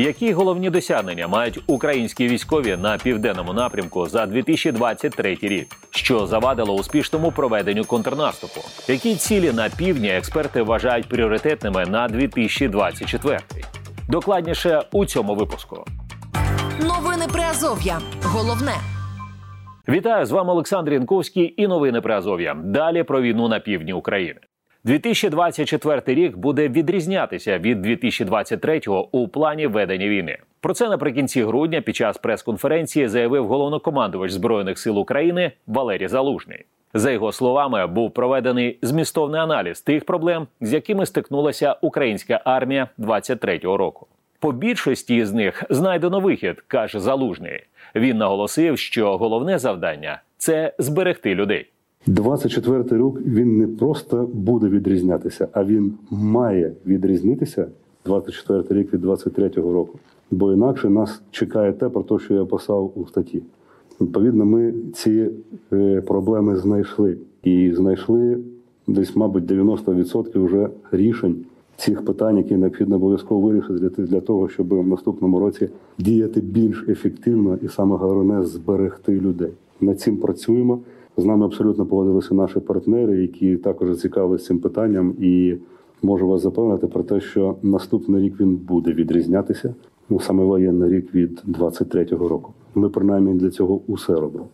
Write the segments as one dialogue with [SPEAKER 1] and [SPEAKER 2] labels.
[SPEAKER 1] Які головні досягнення мають українські військові на південному напрямку за 2023 рік, що завадило успішному проведенню контрнаступу? Які цілі на півдні експерти вважають пріоритетними на 2024? Докладніше у цьому випуску.
[SPEAKER 2] Новини Приазов'я. Головне.
[SPEAKER 1] Вітаю з вами Олександр Янковський і новини Приазов'я. Далі про війну на півдні України. 2024 рік буде відрізнятися від 2023-го у плані ведення війни. Про це наприкінці грудня під час прес-конференції заявив головнокомандувач збройних сил України Валерій Залужний. За його словами, був проведений змістовний аналіз тих проблем, з якими стикнулася українська армія 23-го року. По більшості з них знайдено вихід, каже Залужний. Він наголосив, що головне завдання це зберегти людей.
[SPEAKER 3] 24 рік він не просто буде відрізнятися, а він має відрізнитися 24 рік від 23-го року. Бо інакше нас чекає те, про те, що я писав у статті. Відповідно, ми ці е, проблеми знайшли і знайшли десь, мабуть, 90% вже рішень цих питань, які необхідно обов'язково вирішити для того, щоб в наступному році діяти більш ефективно і саме головне зберегти людей. Над цим працюємо. З нами абсолютно погодилися наші партнери, які також зацікавилися цим питанням, і можу вас запевнити про те, що наступний рік він буде відрізнятися. Ну саме воєнний рік від 23-го року. Ми принаймні для цього усе робимо.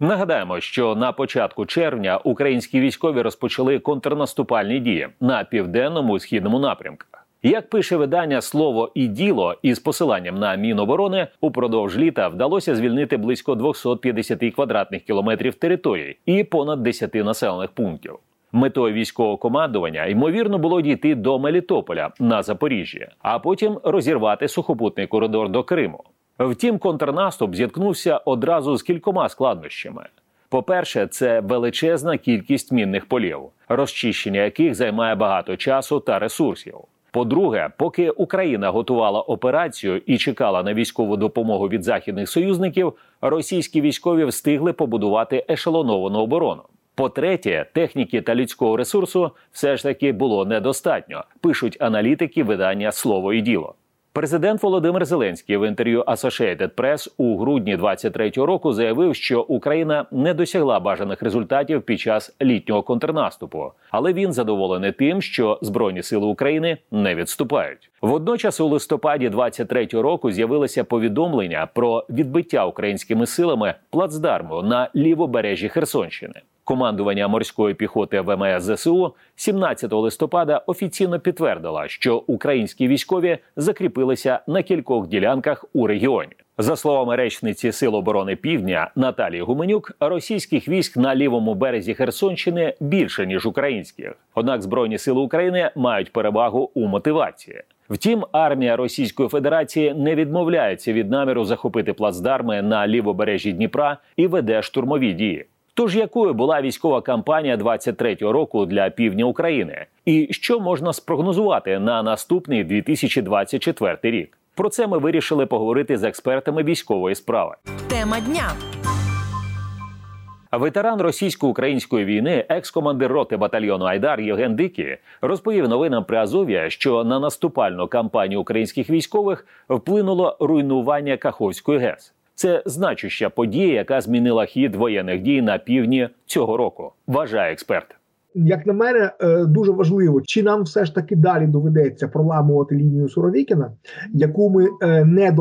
[SPEAKER 1] Нагадаємо, що на початку червня українські військові розпочали контрнаступальні дії на південному східному напрямках. Як пише видання слово і діло із посиланням на Міноборони, упродовж літа вдалося звільнити близько 250 квадратних кілометрів території і понад 10 населених пунктів. Метою військового командування ймовірно було дійти до Мелітополя на Запоріжжі, а потім розірвати сухопутний коридор до Криму. Втім, контрнаступ зіткнувся одразу з кількома складнощами. По-перше, це величезна кількість мінних полів, розчищення яких займає багато часу та ресурсів. По-друге, поки Україна готувала операцію і чекала на військову допомогу від західних союзників, російські військові встигли побудувати ешелоновану оборону. По-третє, техніки та людського ресурсу все ж таки було недостатньо. Пишуть аналітики видання Слово і діло. Президент Володимир Зеленський в інтерв'ю Associated Press у грудні 23-го року заявив, що Україна не досягла бажаних результатів під час літнього контрнаступу, але він задоволений тим, що збройні сили України не відступають. Водночас, у листопаді 23-го року з'явилося повідомлення про відбиття українськими силами плацдарму на лівобережжі Херсонщини. Командування морської піхоти ВМС ЗСУ 17 листопада офіційно підтвердило, що українські військові закріпилися на кількох ділянках у регіоні. За словами речниці Сил оборони Півдня Наталії Гуменюк, російських військ на лівому березі Херсонщини більше ніж українських. Однак збройні сили України мають перевагу у мотивації. Втім, армія Російської Федерації не відмовляється від наміру захопити плацдарми на лівобережжі Дніпра і веде штурмові дії. Тож якою була військова кампанія 23-го року для півдня України, і що можна спрогнозувати на наступний 2024 рік? Про це ми вирішили поговорити з експертами військової справи.
[SPEAKER 2] Тема дня.
[SPEAKER 1] Ветеран російсько-української війни, екс-командир роти батальйону Айдар Євген Дикі, розповів новинам при Азов'я, що на наступальну кампанію українських військових вплинуло руйнування Каховської ГЕС. Це значуща подія, яка змінила хід воєнних дій на півдні цього року. Вважає експерт.
[SPEAKER 4] Як на мене, е, дуже важливо, чи нам все ж таки далі доведеться проламувати лінію Суровікіна, яку ми е, не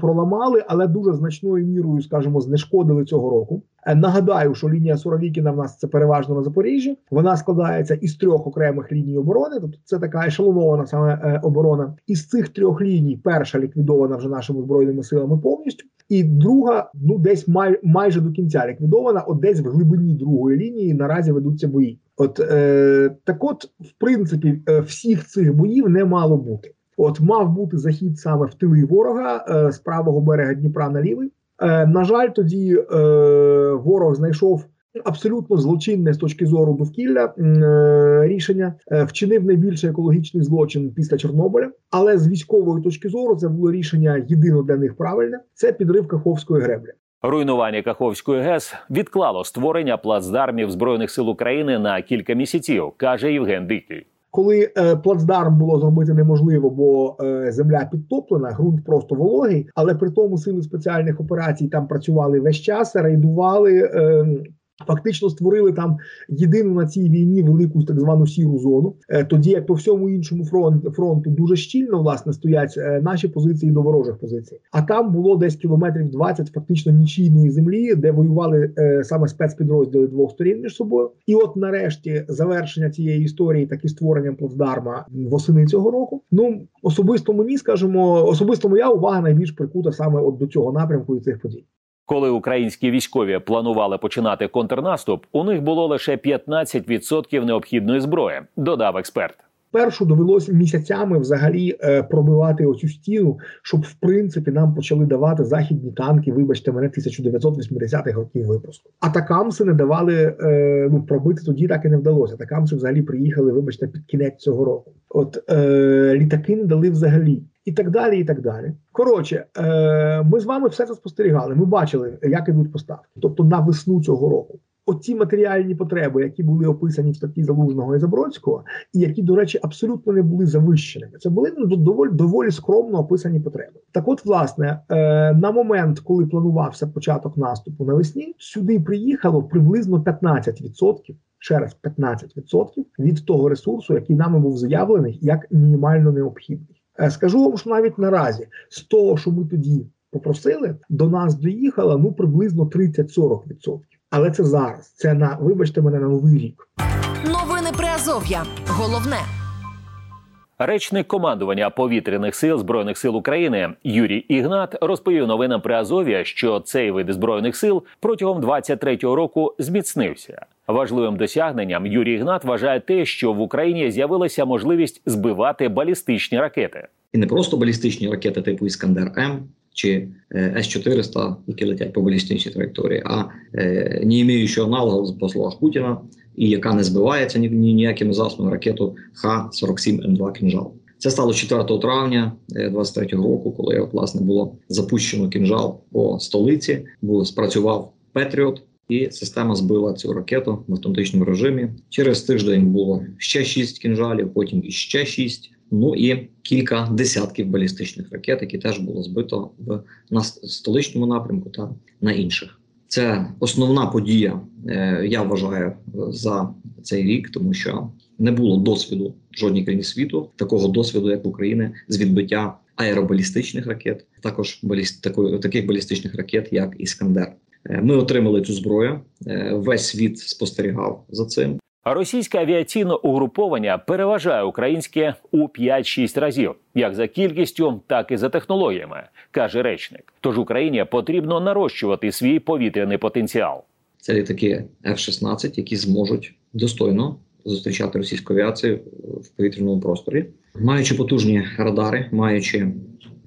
[SPEAKER 4] проламали, але дуже значною мірою, скажімо, знешкодили цього року. Е, нагадаю, що лінія Суровікіна в нас це переважно на Запоріжжі. Вона складається із трьох окремих ліній оборони, тобто це така ешелонована саме оборона. Із цих трьох ліній перша ліквідована вже нашими збройними силами повністю і друга ну десь май, майже до кінця ліквідована. От десь в глибині другої лінії наразі ведуться бої. От е, так, от, в принципі, е, всіх цих боїв не мало бути. От мав бути захід саме в тили ворога е, з правого берега Дніпра на лівий. Е, На жаль, тоді е, ворог знайшов абсолютно злочинне з точки зору довкілля е, рішення вчинив найбільший екологічний злочин після Чорнобиля. Але з військової точки зору це було рішення єдино для них правильне. Це підрив Каховської греблі.
[SPEAKER 1] Руйнування Каховської ГЕС відклало створення плацдармів збройних сил України на кілька місяців, каже Євген Дикий.
[SPEAKER 4] Коли е, плацдарм було зробити неможливо, бо е, земля підтоплена, ґрунт просто вологий, але при тому сили спеціальних операцій там працювали весь час, рейдували. Е, Фактично створили там єдину на цій війні велику так звану сіру зону. Е, тоді як по всьому іншому фронту фронту дуже щільно власне стоять е, наші позиції до ворожих позицій. А там було десь кілометрів 20 фактично нічийної землі, де воювали е, саме спецпідрозділи двох сторін між собою. І от нарешті завершення цієї історії, так і створенням плацдарма восени цього року. Ну особисто мені скажімо, особисто моя увага найбільш прикута саме от до цього напрямку і цих подій.
[SPEAKER 1] Коли українські військові планували починати контрнаступ, у них було лише 15% необхідної зброї, додав експерт.
[SPEAKER 4] Першу довелося місяцями взагалі е, пробивати оцю стіну, щоб в принципі нам почали давати західні танки. Вибачте, мене 1980-х років випуску. Атакамси не давали е, ну пробити тоді, так і не вдалося. Атакамси взагалі приїхали, вибачте, під кінець цього року. От е, літаки не дали взагалі. І так далі, і так далі. Коротше, е, ми з вами все це спостерігали. Ми бачили, як ідуть поставки. Тобто на весну цього року. Оці матеріальні потреби, які були описані в статті Залужного і Забродського, і які, до речі, абсолютно не були завищеними. Це були ну, доволі доволі скромно описані потреби. Так, от, власне, е, на момент, коли планувався початок наступу навесні, сюди приїхало приблизно 15%, ще раз 15% від того ресурсу, який нами був заявлений як мінімально необхідний. Е, скажу вам, що навіть наразі з того, що ми тоді попросили, до нас доїхало ну приблизно 30-40%. Але це зараз. Це на вибачте мене на новий рік.
[SPEAKER 2] Новини Приазов'я. Головне.
[SPEAKER 1] Речник командування повітряних сил збройних сил України Юрій Ігнат розповів новинам при Азов'я, що цей вид збройних сил протягом 23-го року зміцнився. Важливим досягненням Юрій Ігнат вважає те, що в Україні з'явилася можливість збивати балістичні ракети.
[SPEAKER 5] І не просто балістичні ракети типу Іскандер М чи е, С-400, які летять по балістичній траєкторії, а е, не імеючи аналогів по словах Путіна, і яка не збивається ні, ні ніякими засобами ракету Х-47М2 «Кінжал». Це стало 4 травня 23 року, коли власне було запущено кінжал по столиці, був спрацював Петріот, і система збила цю ракету в автоматичному режимі. Через тиждень було ще 6 кінжалів, потім іще 6. Ну і кілька десятків балістичних ракет, які теж було збито в на столичному напрямку та на інших. Це основна подія, е, я вважаю, за цей рік, тому що не було досвіду жодній країні світу, такого досвіду, як в Україні, з відбиття аеробалістичних ракет, також баліст, такої, таких балістичних ракет, як Іскандер. Е, ми отримали цю зброю. Е, весь світ спостерігав за цим.
[SPEAKER 1] Російське авіаційне угруповання переважає українське у 5-6 разів, як за кількістю, так і за технологіями, каже речник. Тож Україні потрібно нарощувати свій повітряний потенціал.
[SPEAKER 5] Це літаки F-16, які зможуть достойно зустрічати російську авіацію в повітряному просторі, маючи потужні радари, маючи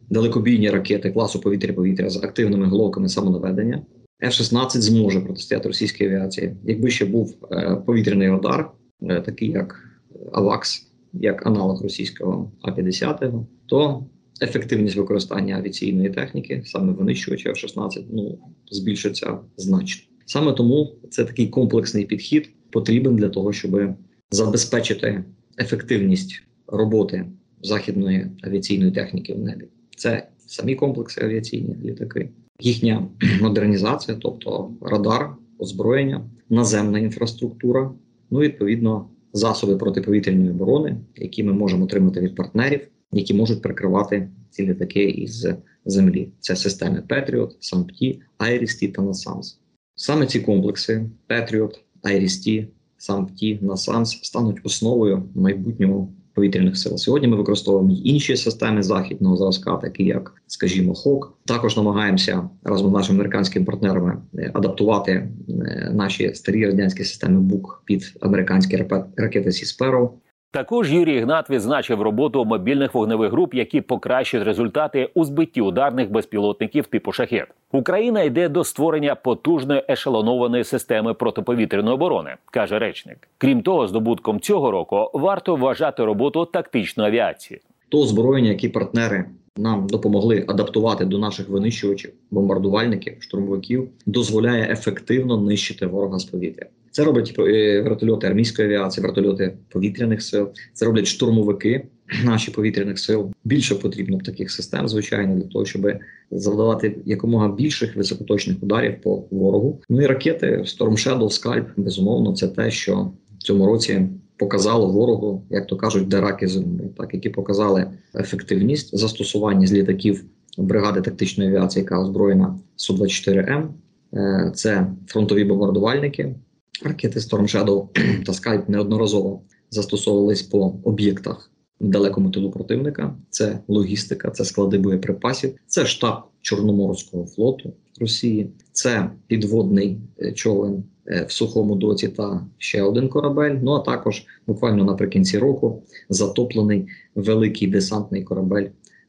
[SPEAKER 5] далекобійні ракети класу повітря-повітря з активними головками самонаведення. F-16 зможе протистояти російській авіації. Якби ще був е, повітряний радар, е, такий як АВАКС, як аналог російського А-50, то ефективність використання авіаційної техніки, саме винищувачів F-16, ну збільшиться значно. Саме тому це такий комплексний підхід потрібен для того, щоб забезпечити ефективність роботи західної авіаційної техніки в небі. Це самі комплекси авіаційні літаки, їхня модернізація, тобто радар, озброєння, наземна інфраструктура, ну відповідно засоби протиповітряної оборони, які ми можемо отримати від партнерів, які можуть прикривати ці літаки із землі. Це системи Patriot, SAMP/T, IRIS-T та NASAMS. Саме ці комплекси Patriot, IRIS-T, SAMP/T, NASAMS стануть основою майбутнього повітряних сил. Сьогодні ми використовуємо інші системи західного зразка, такі як, скажімо, HAWK. Також намагаємося разом з нашими американськими партнерами е, адаптувати е, наші старі радянські системи БУК під американські ракети Сісперо.
[SPEAKER 1] Також Юрій Гнат відзначив роботу мобільних вогневих груп, які покращують результати у збитті ударних безпілотників типу шахет. Україна йде до створення потужної ешелонованої системи протиповітряної оборони, каже речник. Крім того, здобутком цього року варто вважати роботу тактичної авіації.
[SPEAKER 5] То озброєння, які партнери нам допомогли адаптувати до наших винищувачів, бомбардувальників, штурмовиків, дозволяє ефективно нищити ворога з повітря. Це роблять е, вертольоти армійської авіації, вертольоти повітряних сил. Це роблять штурмовики наші повітряних сил. Більше потрібно таких систем, звичайно, для того, щоб завдавати якомога більших високоточних ударів по ворогу. Ну і ракети Storm Shadow, Scalp, безумовно, це те, що в цьому році показало ворогу, як то кажуть, де раки землі, так які показали ефективність застосування з літаків бригади тактичної авіації, яка озброєна су 24 м Е, Це фронтові бомбардувальники. Ракети Storm Shadow та Skype неодноразово застосовувались по об'єктах далекому тилу противника. Це логістика, це склади боєприпасів, це штаб Чорноморського флоту Росії, це підводний е, човен е, в сухому доці та ще один корабель. Ну а також буквально наприкінці року затоплений великий десантний корабель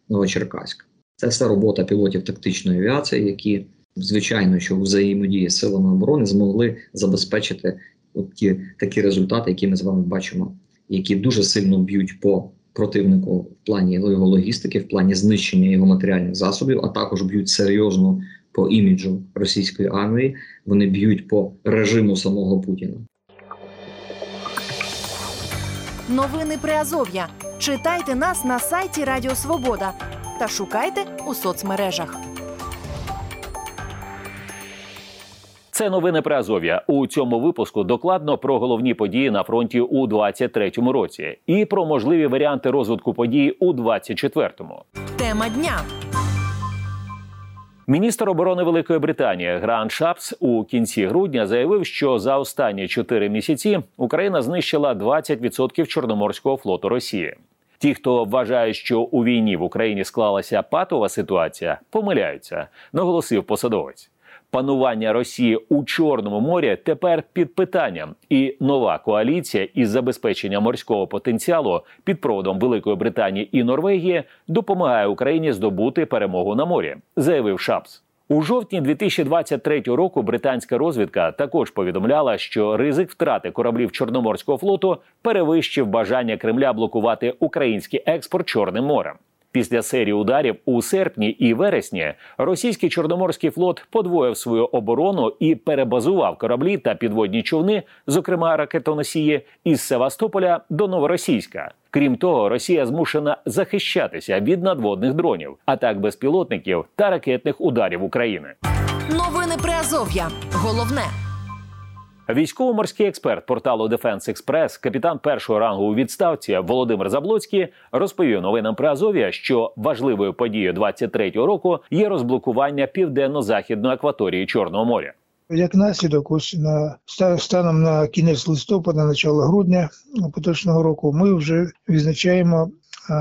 [SPEAKER 5] Новочеркаськ. Це все робота пілотів тактичної авіації, які звичайно, що взаємодії з силами оборони змогли забезпечити от ті такі результати, які ми з вами бачимо, які дуже сильно б'ють по противнику в плані його логістики, в плані знищення його матеріальних засобів, а також б'ють серйозно по іміджу російської армії. Вони б'ють по режиму самого Путіна.
[SPEAKER 2] Новини Приазов'я. Читайте нас на сайті Радіо Свобода та шукайте у соцмережах.
[SPEAKER 1] Це новини про Азов'я. У цьому випуску докладно про головні події на фронті у 23-му році і про можливі варіанти розвитку подій у 24-му.
[SPEAKER 2] Тема дня.
[SPEAKER 1] Міністр оборони Великої Британії Грант Шапс у кінці грудня заявив, що за останні чотири місяці Україна знищила 20% Чорноморського флоту Росії. Ті, хто вважає, що у війні в Україні склалася патова ситуація, помиляються, наголосив посадовець. Панування Росії у Чорному морі тепер під питанням, і нова коаліція із забезпечення морського потенціалу під проводом Великої Британії і Норвегії допомагає Україні здобути перемогу на морі, заявив Шапс. У жовтні 2023 року британська розвідка також повідомляла, що ризик втрати кораблів Чорноморського флоту перевищив бажання Кремля блокувати український експорт Чорним морем. Після серії ударів у серпні і вересні російський чорноморський флот подвоїв свою оборону і перебазував кораблі та підводні човни, зокрема ракетоносії, із Севастополя до Новоросійська. Крім того, Росія змушена захищатися від надводних дронів, атак безпілотників та ракетних ударів України.
[SPEAKER 2] Новини Приазов'я. Головне.
[SPEAKER 1] Військово-морський експерт порталу Defense Express, капітан першого рангу у відставці Володимир Заблоцький розповів новинам при Азов'я, що важливою подією 23-го року є розблокування південно-західної акваторії Чорного моря.
[SPEAKER 6] Як наслідок, ось на станом на кінець листопада, начало грудня поточного року, ми вже відзначаємо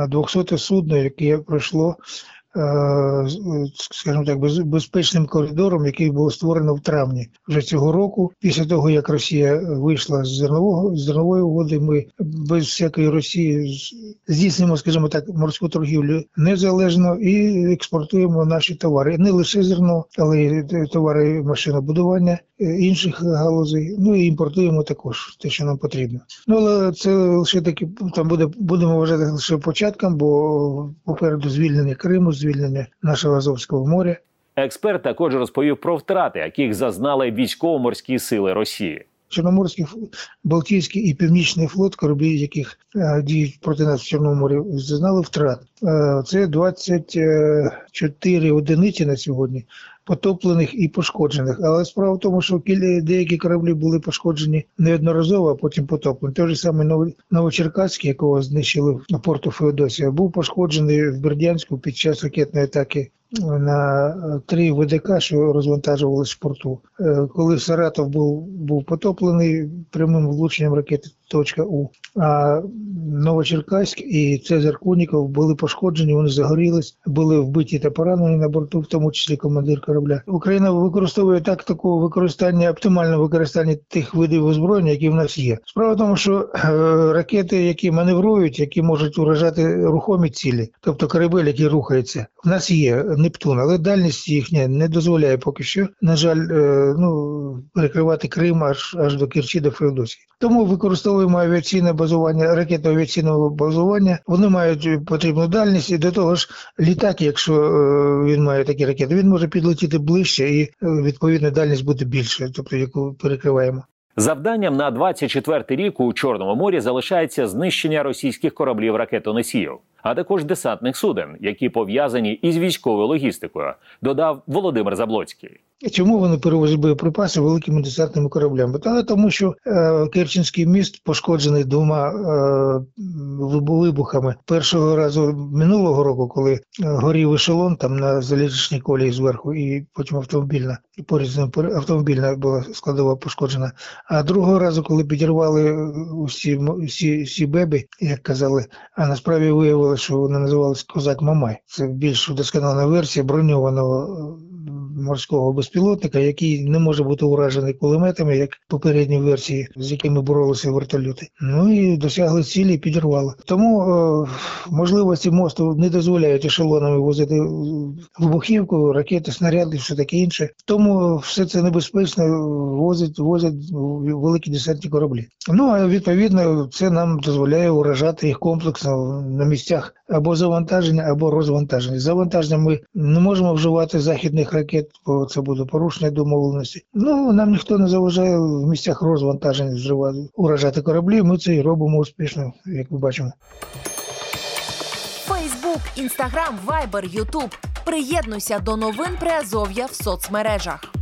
[SPEAKER 6] 200 судно, яке пройшло, скажімо так, без- безпечним коридором, який було створено в травні вже цього року. Після того, як Росія вийшла з зернового з зернової угоди, ми без всякої Росії здійснюємо, скажімо так, морську торгівлю незалежно і експортуємо наші товари. Не лише зерно, але й товари машинобудування е, інших галузей. Ну і імпортуємо також те, що нам потрібно. Ну але це лише таки там буде будемо вважати лише початком, бо попереду звільнення Криму, звільнення нашого Азовського моря.
[SPEAKER 1] Експерт також розповів про втрати, яких зазнали військово-морські сили Росії.
[SPEAKER 6] Чорноморський, Балтійський і Північний флот, кораблі, яких е, діють проти нас в Чорному морі, зазнали втрат. Е, це 24 одиниці на сьогодні потоплених і пошкоджених. Але справа в тому, що деякі кораблі були пошкоджені неодноразово, а потім потоплені. Той же самий Новочеркаський, якого знищили на порту Феодосія, був пошкоджений в Бердянську під час ракетної атаки на е, три ВДК, що розвантажувалися в порту. Е, Коли Саратов був, був потоплений прямим влученням ракети точка У, а Новочеркаськ і Цезар Куніков були пошкоджені, вони загорілись, були вбиті та поранені на борту, в тому числі командир корабля. Україна використовує тактику використання оптимального використання тих видів озброєння, які в нас є. Справа в тому, що е, ракети, які маневрують, які можуть уражати рухомі цілі, тобто корабель, який рухається, в нас є Нептун, але дальність їхня не дозволяє поки що, на жаль, е, ну перекривати Крим аж аж до Керчі, до Феодосії. Тому використовуємо авіаційне базування, ракети авіаційного базування. Вони мають потрібну дальність і до того ж літак, якщо е, він має такі ракети, він може підлетіти ближче і е, відповідно дальність буде більше, тобто яку перекриваємо.
[SPEAKER 1] Завданням на 24-й рік у Чорному морі залишається знищення російських кораблів ракетоносіїв, а також десантних суден, які пов'язані із військовою логістикою, додав Володимир Заблоцький.
[SPEAKER 6] Чому вони перевозять боєприпаси великими десантними кораблями? Та тому, що е, Керченський міст пошкоджений двома е, вибухами. Першого разу минулого року, коли е, горів ешелон там на залізничній колії зверху, і потім автомобільна і з ним автомобільна була складова пошкоджена. А другого разу, коли підірвали усі всі, всі бебі, як казали, а насправді виявилося, що вони називалися Козак Мамай. Це більш удосконалена версія броньованого морського безпілотника, який не може бути уражений кулеметами, як попередні версії, з якими боролися вертольоти. Ну і досягли цілі, і підірвали. Тому е, можливості мосту не дозволяють ешелонами возити вибухівку, ракети, снаряди, все таке інше. Тому все це небезпечно возять, возять великі десантні кораблі. Ну а відповідно це нам дозволяє уражати їх комплексно на місцях або завантаження, або розвантаження. Завантаження ми не можемо вживати західних ракет, бо це буде порушення домовленості. Ну нам ніхто не заважає в місцях розвантаження вживати уражати кораблі. Ми це і робимо успішно, як ми бачимо.
[SPEAKER 2] Фейсбук, інстаграм, вайбер, ютуб. Приєднуйся до новин Приазов'я в соцмережах.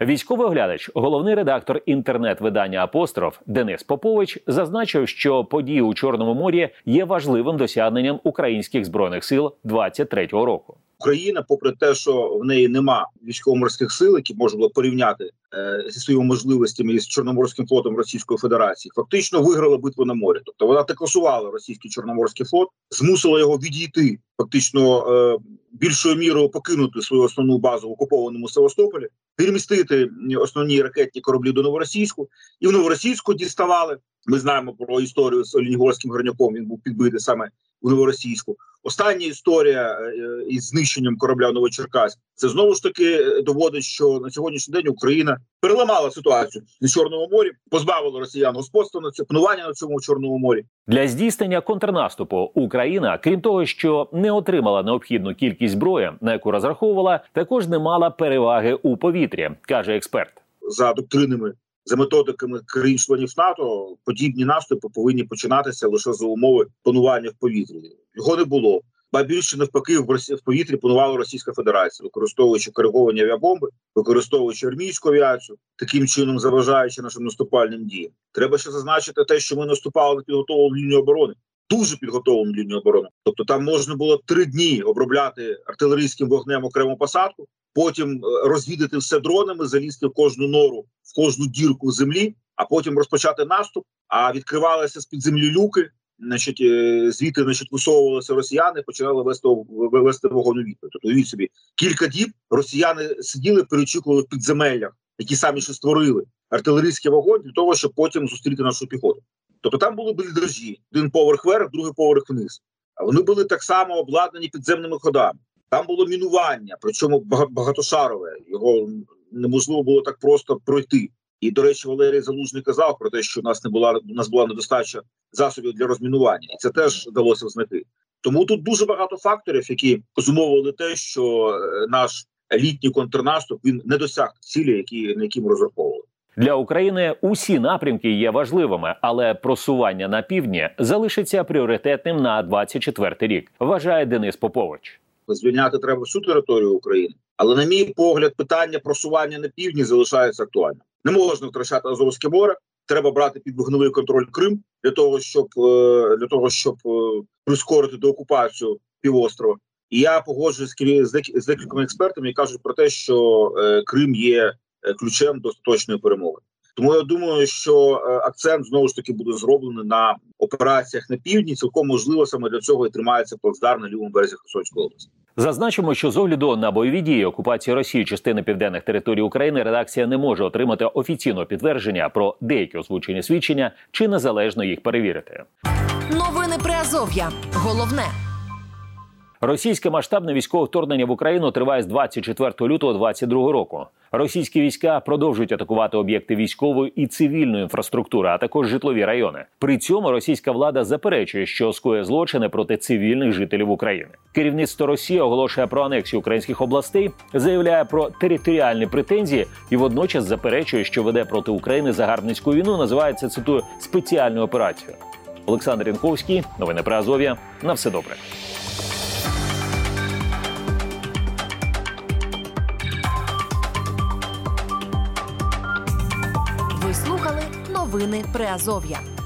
[SPEAKER 1] Військовий оглядач, головний редактор інтернет-видання Апостроф Денис Попович зазначив, що події у Чорному морі є важливим досягненням українських збройних сил 23-го року.
[SPEAKER 7] Україна, попри те, що в неї нема військово-морських сил, які можна було порівняти е, зі своїми можливостями із Чорноморським флотом Російської Федерації, фактично виграла битву на морі. Тобто вона текласувала російський чорноморський флот, змусила його відійти, фактично е, більшою мірою покинути свою основну базу в окупованому Севастополі, перемістити основні ракетні кораблі до новоросійську, і в новоросійську діставали. Ми знаємо про історію з Олінігорським горняком. Він був підбитий саме у новоросійську. Остання історія е, із знищенням корабля Новочеркаськ це знову ж таки е, доводить, що на сьогоднішній день Україна переламала ситуацію на чорному морі, позбавила росіян господства на це панування на цьому чорному морі.
[SPEAKER 1] Для здійснення контрнаступу Україна, крім того, що не отримала необхідну кількість зброї, на яку розраховувала, також не мала переваги у повітрі, каже експерт.
[SPEAKER 7] За доктринами за методиками країн-членів НАТО подібні наступи повинні починатися лише за умови панування в повітрі. Його не було. Ба більше навпаки в в повітрі панувала Російська Федерація, використовуючи кориговані авіабомби, використовуючи армійську авіацію, таким чином заважаючи нашим наступальним діям. Треба ще зазначити те, що ми наступали на підготовлену лінію оборони. Дуже підготовлену лінію оборони. Тобто там можна було три дні обробляти артилерійським вогнем окрему посадку, потім е, розвідати все дронами, залізти в кожну нору, в кожну дірку в землі, а потім розпочати наступ. А відкривалися з під землі люки. Значить, е, звідти значить, висовувалися росіяни, починали вести вести вогонь у відповідь. Тобто, уявіть собі кілька діб росіяни сиділи, перечікували в підземеллях, які самі ще створили артилерійський вогонь для того, щоб потім зустріти нашу піхоту. Тобто там були бліндажі, один поверх вверх, другий поверх вниз. А вони були так само обладнані підземними ходами. Там було мінування, причому багатошарове. Його неможливо було так просто пройти. І до речі, Валерій Залужний казав про те, що у нас не була у нас була недостача засобів для розмінування, і це теж вдалося знайти. Тому тут дуже багато факторів, які зумовили те, що е, наш літній контрнаступ він не досяг цілі, які на які ми розраховували.
[SPEAKER 1] Для України усі напрямки є важливими, але просування на півдні залишиться пріоритетним на 24-й рік. Вважає Денис Попович.
[SPEAKER 7] Звільняти треба всю територію України, але на мій погляд, питання просування на півдні залишається актуальним. Не можна втрачати Азовське море. Треба брати під вогневий контроль Крим для того, щоб е, для того, щоб е, прискорити деокупацію півострова. І я погоджуюсь з декількома експертами, які кажуть про те, що е, Крим є ключем до остаточної перемоги. Тому я думаю, що акцент знову ж таки буде зроблений на операціях на півдні. Цілком можливо саме для цього і тримається плацдарм на лівому березі Херсонської області.
[SPEAKER 1] Зазначимо, що з огляду на бойові дії окупації Росії частини південних територій України редакція не може отримати офіційного підтвердження про деякі озвучені свідчення чи незалежно їх перевірити.
[SPEAKER 2] Новини Приазов'я. Головне.
[SPEAKER 1] Російське масштабне військове вторгнення в Україну триває з 24 лютого 2022 року. Російські війська продовжують атакувати об'єкти військової і цивільної інфраструктури, а також житлові райони. При цьому російська влада заперечує, що скоє злочини проти цивільних жителів України. Керівництво Росії оголошує про анексію українських областей, заявляє про територіальні претензії і водночас заперечує, що веде проти України загарбницьку війну. Називається цитую спеціальну операцію. Олександр Янковський, новини про Азов'я. На все добре.
[SPEAKER 2] Новини Приазов'я.